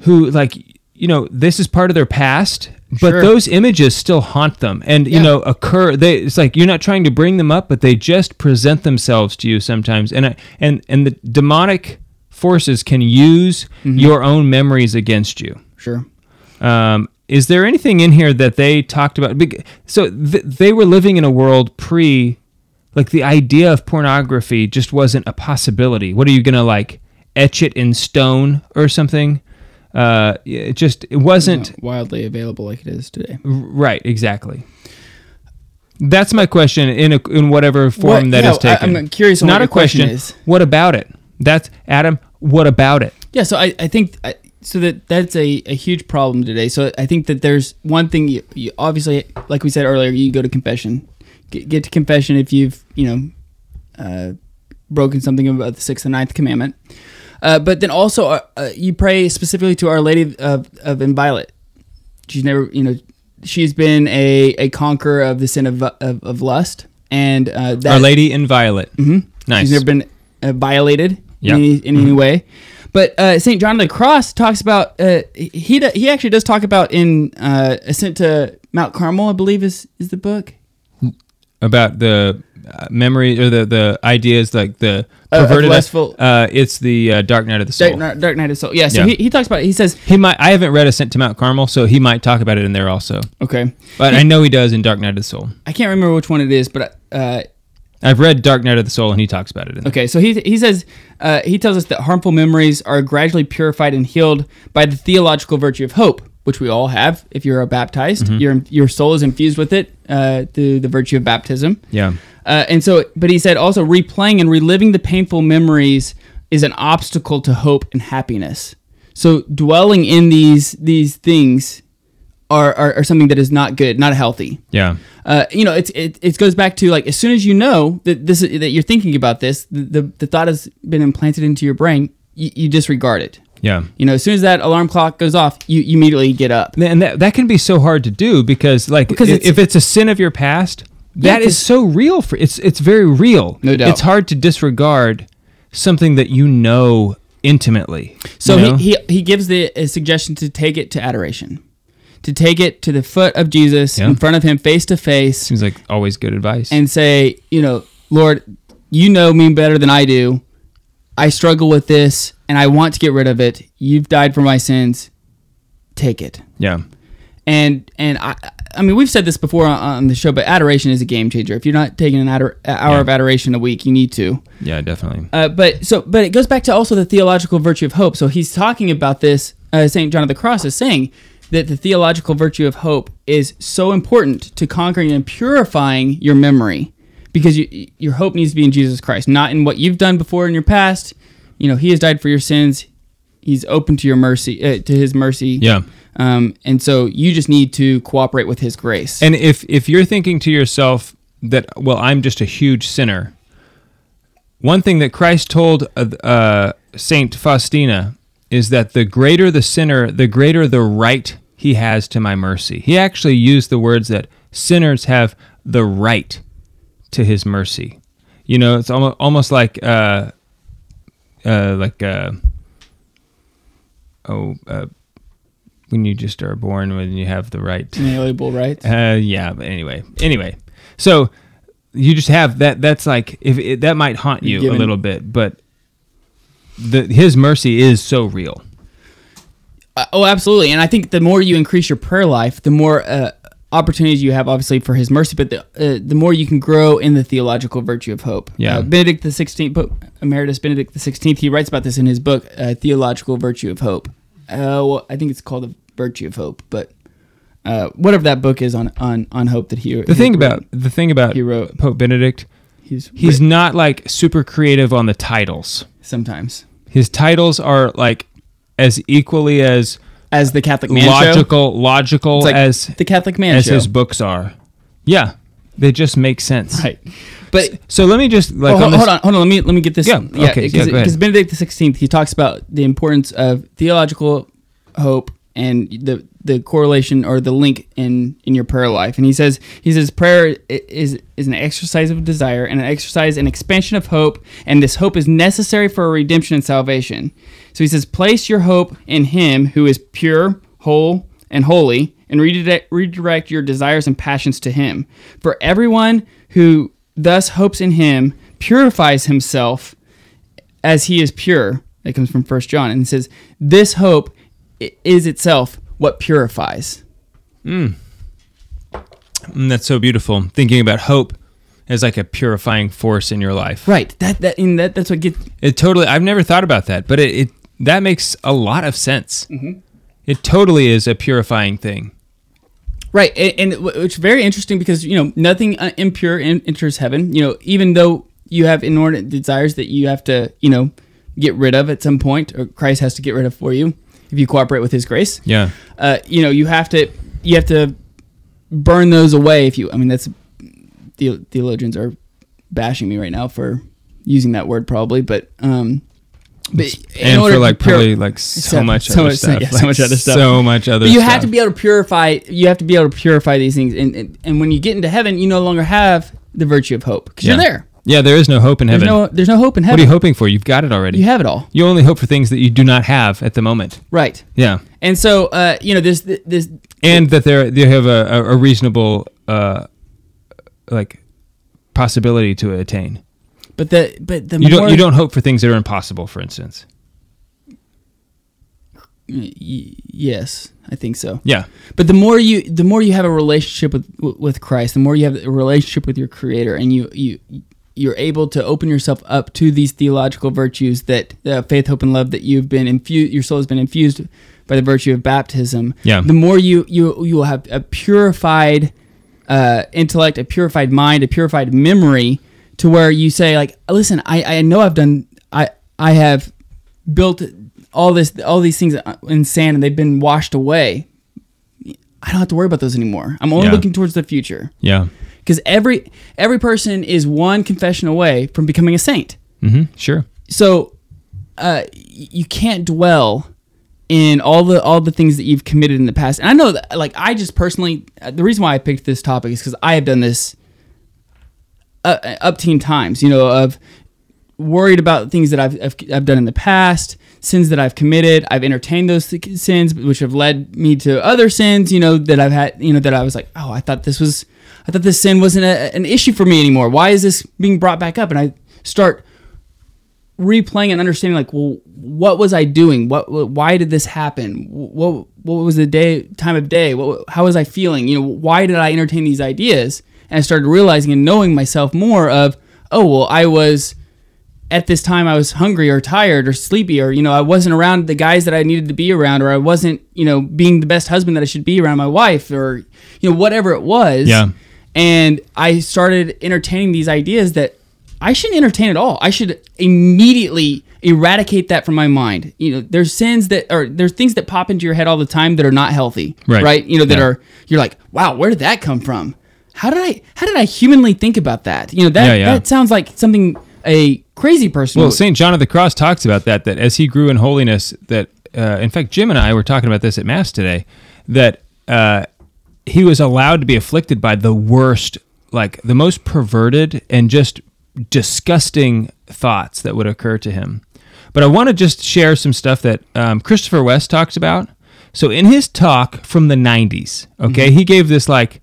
who like, you know, this is part of their past. But Sure. those images still haunt them, and you Yeah. know, occur. They it's like you're not trying to bring them up, but they just present themselves to you sometimes. And I- and and the demonic forces can use Mm-hmm. your own memories against you. Sure. Um, is there anything in here that they talked about? So th- they were living in a world pre, like the idea of pornography just wasn't a possibility. What are you gonna like etch it in stone or something? Uh, it just it wasn't Not wildly available like it is today. right. Exactly. That's my question in a, in whatever form What- that yeah, is taken. I- I'm curious Not what a question question. is. What about it? That's Adam. What about it? Yeah, so I, I think I, so that that's a, a huge problem today. So I think that there's one thing you, you obviously like we said earlier, you go to confession. Get, get to confession if you've, you know, uh, broken something about the sixth and ninth commandment. Uh, but then also uh, uh, you pray specifically to Our Lady of, of Inviolate. She's never, you know, she's been a, a conqueror of the sin of, of, of lust, and uh, that Our Lady Inviolate. Mhm. Nice. She's never been uh, violated Yeah. in, any, in any Mhm. way. But uh, Saint John of the Cross talks about uh, he he actually does talk about in uh, Ascent to Mount Carmel, I believe is is the book. About the uh, memory or the the ideas like the Uh, perverted. lustful- uh, it's the uh, Dark Night of the Soul. Dark, Dark Night of the Soul. Yeah, so He, he talks about it. He says he might. I haven't read Ascent to Mount Carmel, so he might talk about it in there also. Okay. but I know he does in Dark Night of the Soul. I can't remember which one it is, but uh, I've read Dark Night of the Soul, and he talks about it. In there. Okay, so he he says uh, he tells us that harmful memories are gradually purified and healed by the theological virtue of hope, which we all have. If you're baptized, Mhm. your your soul is infused with it uh, through the virtue of baptism. Yeah. Uh, and so, but he said also replaying and reliving the painful memories is an obstacle to hope and happiness. So dwelling in these these things are, are, are something that is not good, not healthy. Yeah. Uh, you know, it's it, it goes back to like as soon as you know that this is, that you're thinking about this, the, the, the thought has been implanted into your brain, you, you disregard it. Yeah. You know, as soon as that alarm clock goes off, you, you immediately get up. And that, that can be so hard to do because, like, Because it's- if it's a sin of your past, Yeah, that is so real for it's it's very real. No doubt. It's hard to disregard something that you know intimately. So you know? he, he he gives the a suggestion to take it to adoration, to take it to the foot of Jesus Yeah. in front of him, face to face, seems like always good advice. and say, you know, Lord, you know me better than I do. I struggle with this, and I want to get rid of it. You've died for my sins. Take it. yeah. and and I I mean we've said this before on, on the show, but adoration is a game changer. If you're not taking an ador- hour of adoration a week, you need to. Yeah, definitely. Uh, but so but it goes back to also the theological virtue of hope. So he's talking about this. Uh, Saint John of the Cross is saying that the theological virtue of hope is so important to conquering and purifying your memory because you, your hope needs to be in Jesus Christ, not in what you've done before in your past. You know, He has died for your sins. He's open to your mercy, uh, to His mercy. Yeah. Um, and so you just need to cooperate with His grace. And if if you're thinking to yourself that well, I'm just a huge sinner. One thing that Christ told uh, uh, Saint Faustina is that the greater the sinner, the greater the right he has to my mercy. He actually used the words that sinners have the right to his mercy. You know, it's almost almost like uh, uh, like uh, oh. Uh, when you just are born, when you have the right Inalienable rights. uh, yeah, but anyway, anyway, so you just have that. That's like if it, that might haunt you Given- a little bit, but the his mercy is so real. Uh, oh, absolutely. And I think the more you increase your prayer life, the more uh, opportunities you have, obviously, for His mercy. But the uh, the more you can grow in the theological virtue of hope. Yeah. Uh, Benedict the Sixteenth, Pope Emeritus Benedict the Sixteenth, he writes about this in his book, uh, Theological Virtue of Hope. Uh, well, I think it's called the Virtue of Hope, but. Uh, whatever that book is on, on, on hope that he The thing about the thing about he wrote Pope Benedict, he's he's not like super creative on the titles. sometimes His titles are like as equally as as the Catholic Man Show? logical logical like as the Catholic Man as Show. his books are. Yeah, they just make sense. Right. But so let me just like Oh, on hold, this- hold on, hold on. Let me let me get this. Yeah, yeah, go ahead. Because Benedict the Sixteenth, he talks about the importance of theological hope and the the correlation or the link in in your prayer life. And he says he says prayer is is an exercise of desire and an exercise an expansion of hope, and this hope is necessary for redemption and salvation. So he says, place your hope in Him who is pure, whole, and holy, and redirect, redirect your desires and passions to Him. For everyone who thus hopes in Him purifies himself as He is pure. That comes from First John, and it says, "This hope is itself what purifies." Mm. Mm, that's so beautiful. Thinking about hope as like a purifying force in your life. Right. That that that that's what gets It totally. I've never thought about that, but it, it that makes a lot of sense. Mhm. It totally is a purifying thing. Right, and, and is very interesting because you know nothing uh, impure enters heaven. You know, even though you have inordinate desires that you have to, you know, get rid of at some point, or Christ has to get rid of for you if you cooperate with His grace. Yeah. Uh, you know, you have to you have to burn those away. If you, I mean, that's the theologians are bashing me right now for using that word probably, but um, But in and order for to like pure- probably like so, much so other much, stuff. yeah, like so much other <laughs> stuff, So much other. But you stuff. have to be able to purify. You have to be able to purify these things, and and, and when you get into heaven, you no longer have the virtue of hope because Yeah. you're there. Yeah, there is no hope in There's heaven. no there's no hope in heaven. What are you hoping for? You've got it already. You have it all. You only hope for things that you do not have at the moment. Right. Yeah, And so, uh, you know, this this and that they they have a, a, a reasonable uh, like possibility to attain. But the but the You more don't you don't hope for things that are impossible. For instance. Yes, I think so. Yeah. But the more you the more you have a relationship with with Christ, the more you have a relationship with your Creator, and you you you're able to open yourself up to these theological virtues that uh, faith, hope, and love that you've been infused. Your soul has been infused by the virtue of baptism. Yeah. The more you you you will have a purified uh, intellect, a purified mind, a purified memory, to where you say like, listen, I I know I've done I I have built all this all these things in sand and they've been washed away i don't have to worry about those anymore i'm only Yeah. looking towards the future Yeah. because every every person is one confession away from becoming a saint Mm-hmm. Sure. so uh, you can't dwell in all the all the things that you've committed in the past and i know that like i just personally uh, the reason why i picked this topic is because i have done this uh, up teen times you know of worried about things that I've, I've, I've done in the past, sins that I've committed. I've entertained those th- sins, which have led me to other sins, you know, that I've had, you know, that I was like, oh, I thought this was, I thought this sin wasn't a, an issue for me anymore. Why is this being brought back up? And I start replaying and understanding, like, well, what was I doing? What why did this happen? What, what was the day, time of day? What, how was I feeling? You know, why did I entertain these ideas? And I started realizing and knowing myself more of, oh, well, I was at this time I was hungry or tired or sleepy or you know I wasn't around the guys that I needed to be around or I wasn't you know being the best husband that I should be around my wife or you know whatever it was Yeah. and I started entertaining these ideas that I shouldn't entertain at all I should immediately eradicate that from my mind you know there's sins that or there's things that pop into your head all the time that are not healthy Right. right you know that Yeah. are you're like wow where did that come from how did I how did I humanly think about that you know that Yeah, yeah. that sounds like something a crazy person Well, would- Saint John of the Cross talks about that. That as he grew in holiness, that uh, in fact Jim and I were talking about this at mass today. That uh, he was allowed to be afflicted by the worst, like the most perverted and just disgusting thoughts that would occur to him. But I want to just share some stuff that um, Christopher West talks about. So in his talk from the '90s, okay, he gave this like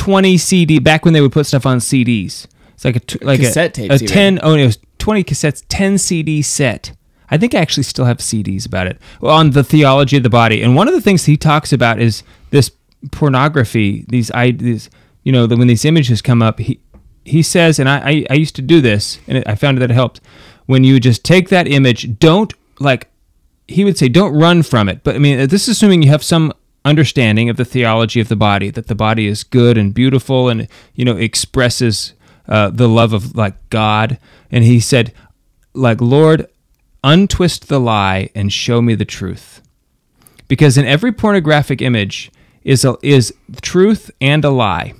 20 CD back when they would put stuff on CDs. It's like a t- like Cassette a, tapes a even. 10 oh no, it was 20 cassettes, 10 CD set. I think I actually still have CDs about it on the theology of the body. And one of the things he talks about is this pornography, these I these you know, the, when these images come up, he he says, and I, I, I used to do this, and it, I found that it helped. When you just take that image, don't like he would say don't run from it but i mean this is assuming you have some understanding of the theology of the body that the body is good and beautiful and you know expresses uh, the love of like god and he said like lord untwist the lie and show me the truth because in every pornographic image is a, is truth and a lie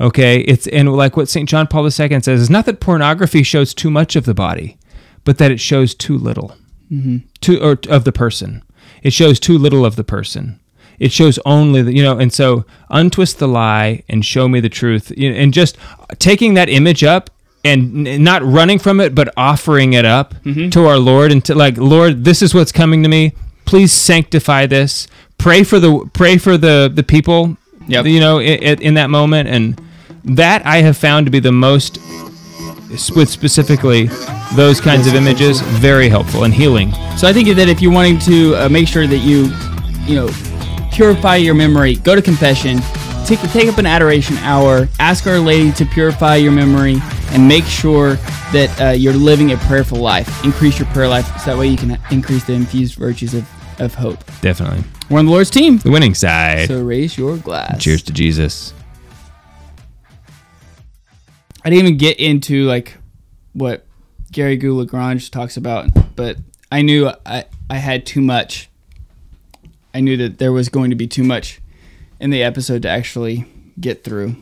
okay it's and like what st john paul ii says is not that pornography shows too much of the body but that it shows too little Mhm. to or of the person. It shows too little of the person. It shows only the, you know, and so untwist the lie and show me the truth, you and just taking that image up and not running from it, but offering it up to our Lord and to like, Lord, this is what's coming to me. Please sanctify this. Pray for the pray for the the people, you know, in, in that moment, and that I have found to be the most with specifically those kinds of images very helpful and healing. So I think that if you're wanting to uh, make sure that you, you know, purify your memory, go to confession, take take up an adoration hour, ask Our Lady to purify your memory, and make sure that uh, you're living a prayerful life. Increase your prayer life, so that way you can increase the infused virtues of, of hope. Definitely. We're on the Lord's team. The winning side. So raise your glass. Cheers to Jesus. I didn't even get into like what Garrigou-Lagrange talks about, but I knew I, I had too much. I knew that there was going to be too much in the episode to actually get through.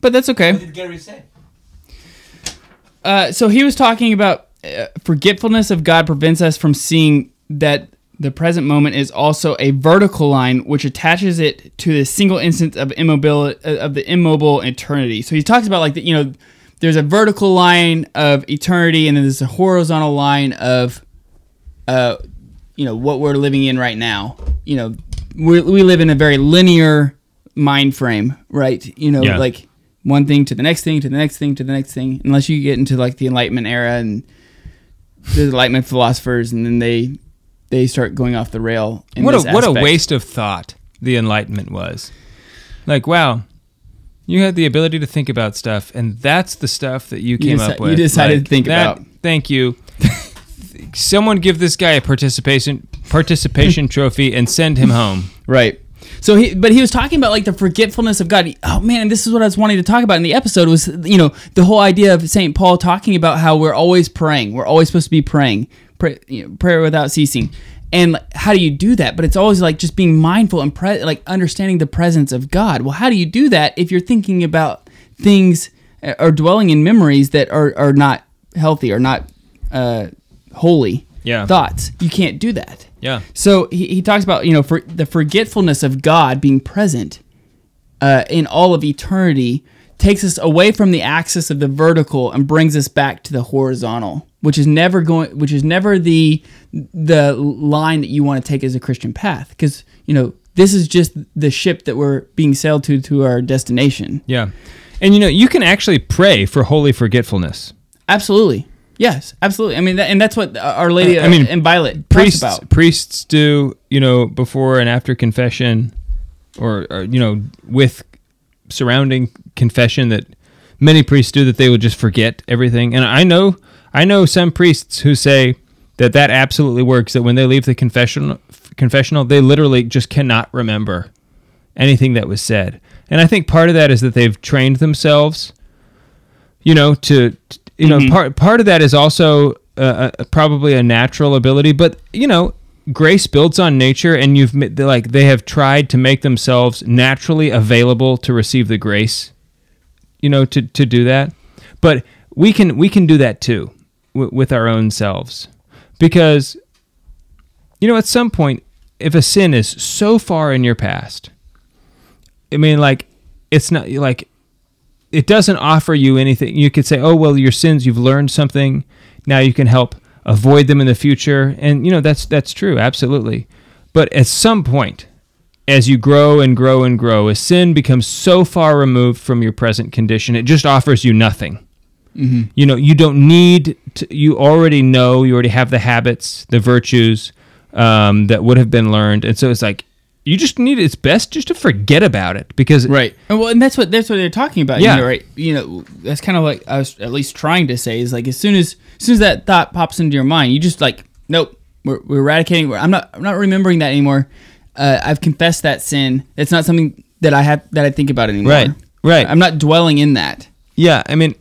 But that's okay. What did Gary say? uh, so he was talking about uh, forgetfulness of God prevents us from seeing that the present moment is also a vertical line which attaches it to the single instance of immobile uh, of the immobile eternity. So he talks about like the, you know there's a vertical line of eternity and then there's a horizontal line of uh you know what we're living in right now. You know we we live in a very linear mind frame, right? You know Yeah. like one thing to the next thing to the next thing to the next thing unless you get into like the enlightenment era and the enlightenment philosophers and then they they start going off the rail what a this what a waste of thought the Enlightenment was. Like, wow, you had the ability to think about stuff, and that's the stuff that you came deci- up with. you decided to Like, think that- about. Thank you. <laughs> Someone give this guy a participation participation <laughs> trophy and send him home. Right. So he, but he was talking about like the forgetfulness of God. Oh man, this is what I was wanting to talk about in the episode was you know the whole idea of Saint Paul talking about how we're always praying. We're always supposed to be praying, pray, you know, prayer without ceasing. And like, how do you do that? But it's always like just being mindful and pre- like understanding the presence of God. Well, how do you do that if you're thinking about things uh, or dwelling in memories that are are not healthy or not uh, holy Yeah. thoughts? You can't do that. Yeah. So he, he talks about you know for the forgetfulness of God being present uh, in all of eternity takes us away from the axis of the vertical and brings us back to the horizontal, which is never going, which is never the the line that you want to take as a Christian path, because you know this is just the ship that we're being sailed to to our destination. Yeah. And you know, you can actually pray for holy forgetfulness. Absolutely. Yes, absolutely. I mean, that, and that's what Our Lady I mean, uh, and Violet priests about. priests do you know before and after confession or, or you know with surrounding confession that many priests do that they will just forget everything and i know i know some priests who say that that absolutely works that when they leave the confessional confessional they literally just cannot remember anything that was said. And i think part of that is that they've trained themselves you know to you know Mhm. part part of that is also uh, probably a natural ability but you know grace builds on nature and you've like they have tried to make themselves naturally available to receive the grace you know to to do that. But we can we can do that too w- with our own selves because you know at some point if a sin is so far in your past i mean like it's not like it doesn't offer you anything. You could say, "Oh, well, your sins, you've learned something. Now you can help avoid them in the future." And you know, that's that's true, absolutely. But at some point, as you grow and grow and grow, a sin becomes so far removed from your present condition, it just offers you nothing. Mhm. You know, you don't need to, you already know, you already have the habits, the virtues um, that would have been learned. And so it's like you just need it's best just to forget about it because right and well and that's what that's what they're talking about Yeah. you know, right you know that's kind of like i was at least trying to say is like as soon as as soon as that thought pops into your mind you just like nope we're, we're eradicating we're, i'm not i'm not remembering that anymore uh, i've confessed that sin it's not something that i have that i think about anymore Right, right. i'm not dwelling in that Yeah, I mean,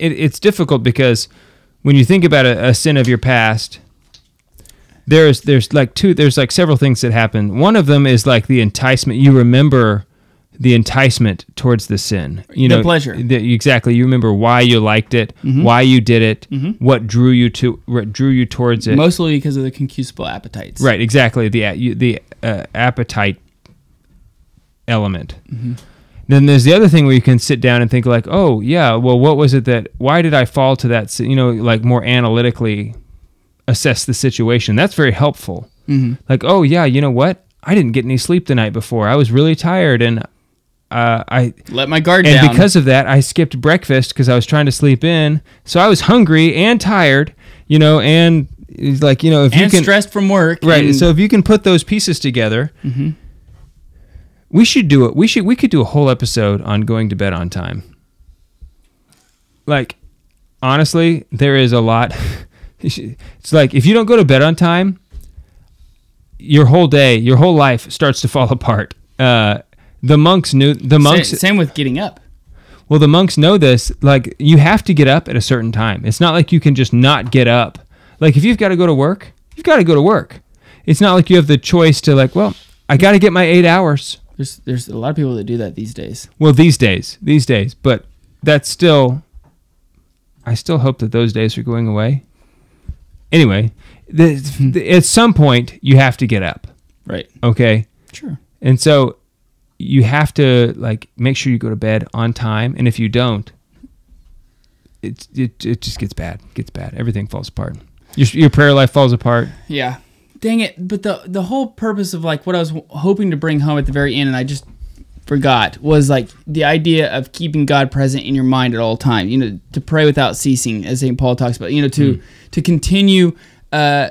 it, it's difficult because when you think about a, a sin of your past, there's there's like two there's like several things that happen. One of them is like the enticement. You remember the enticement towards the sin. You The know, pleasure. the- exactly. You remember why you liked it, Mhm. why you did it, Mhm. what drew you to what drew you towards it. mostly because of the concupiscible appetites Right, exactly. The the uh, appetite element. Mhm. Then there's the other thing where you can sit down and think like, oh yeah, well, what was it that? Why did I fall to that? You know, like more analytically assess the situation. That's very helpful. Mhm. Like, oh yeah, you know what? I didn't get any sleep the night before. I was really tired and. Uh, I let my guard and down. because of that, I skipped breakfast because I was trying to sleep in. So I was hungry and tired, you know, and like you know if you And can stressed from work right? and- so if you can put those pieces together, Mhm. We should do it. We should we could do a whole episode on going to bed on time. Like, honestly, there is a lot. <laughs> it's like if you don't go to bed on time, your whole day, your whole life starts to fall <laughs> apart. Uh, the monks knew the monks. same, same with getting up Well, the monks know this. Like, you have to get up at a certain time. It's not like you can just not get up. Like, if you've got to go to work, you've got to go to work. It's not like you have the choice to, like, well, I got to get my eight hours. There's there's a lot of people that do that these days Well, these days, these days, but that's still. I still hope that those days are going away. Anyway, the, hmm. the, at some point you have to get up. Right. Okay. Sure. And so you have to like make sure you go to bed on time, and if you don't, it it, it just gets bad. Gets bad. Everything falls apart. Your your prayer life falls apart. Yeah. Dang it! But the the whole purpose of like what I was hoping to bring home at the very end, and I just forgot, was like the idea of keeping God present in your mind at all times. You know, to pray without ceasing, as Saint Paul talks about. You know, to to continue uh,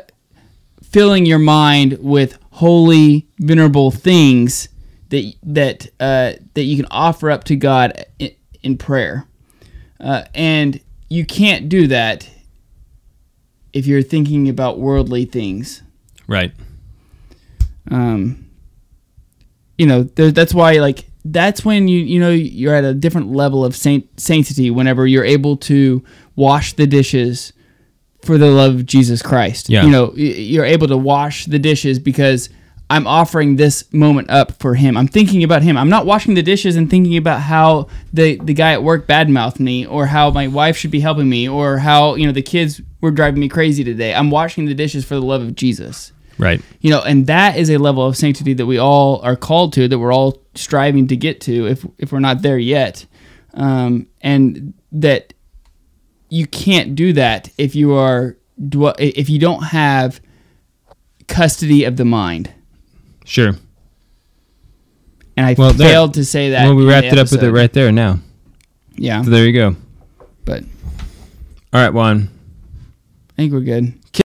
filling your mind with holy, venerable things that that uh, that you can offer up to God in, in prayer, uh, and you can't do that if you're thinking about worldly things. Right. Um, you know, that's why like that's when you you know you're at a different level of saint sanctity whenever you're able to wash the dishes for the love of Jesus Christ. Yeah. You know, you're able to wash the dishes because I'm offering this moment up for him. I'm thinking about him. I'm not washing the dishes and thinking about how the the guy at work badmouthed me or how my wife should be helping me or how, you know, the kids were driving me crazy today. I'm washing the dishes for the love of Jesus. Right. You know, and that is a level of sanctity that we all are called to, that we're all striving to get to, if if we're not there yet, um, and that you can't do that if you are if you don't have custody of the mind. Sure. And I Well, there- failed to say that. Well, we wrapped it up with it right there now. Yeah. So there you go. But All right, Juan. I think we're good.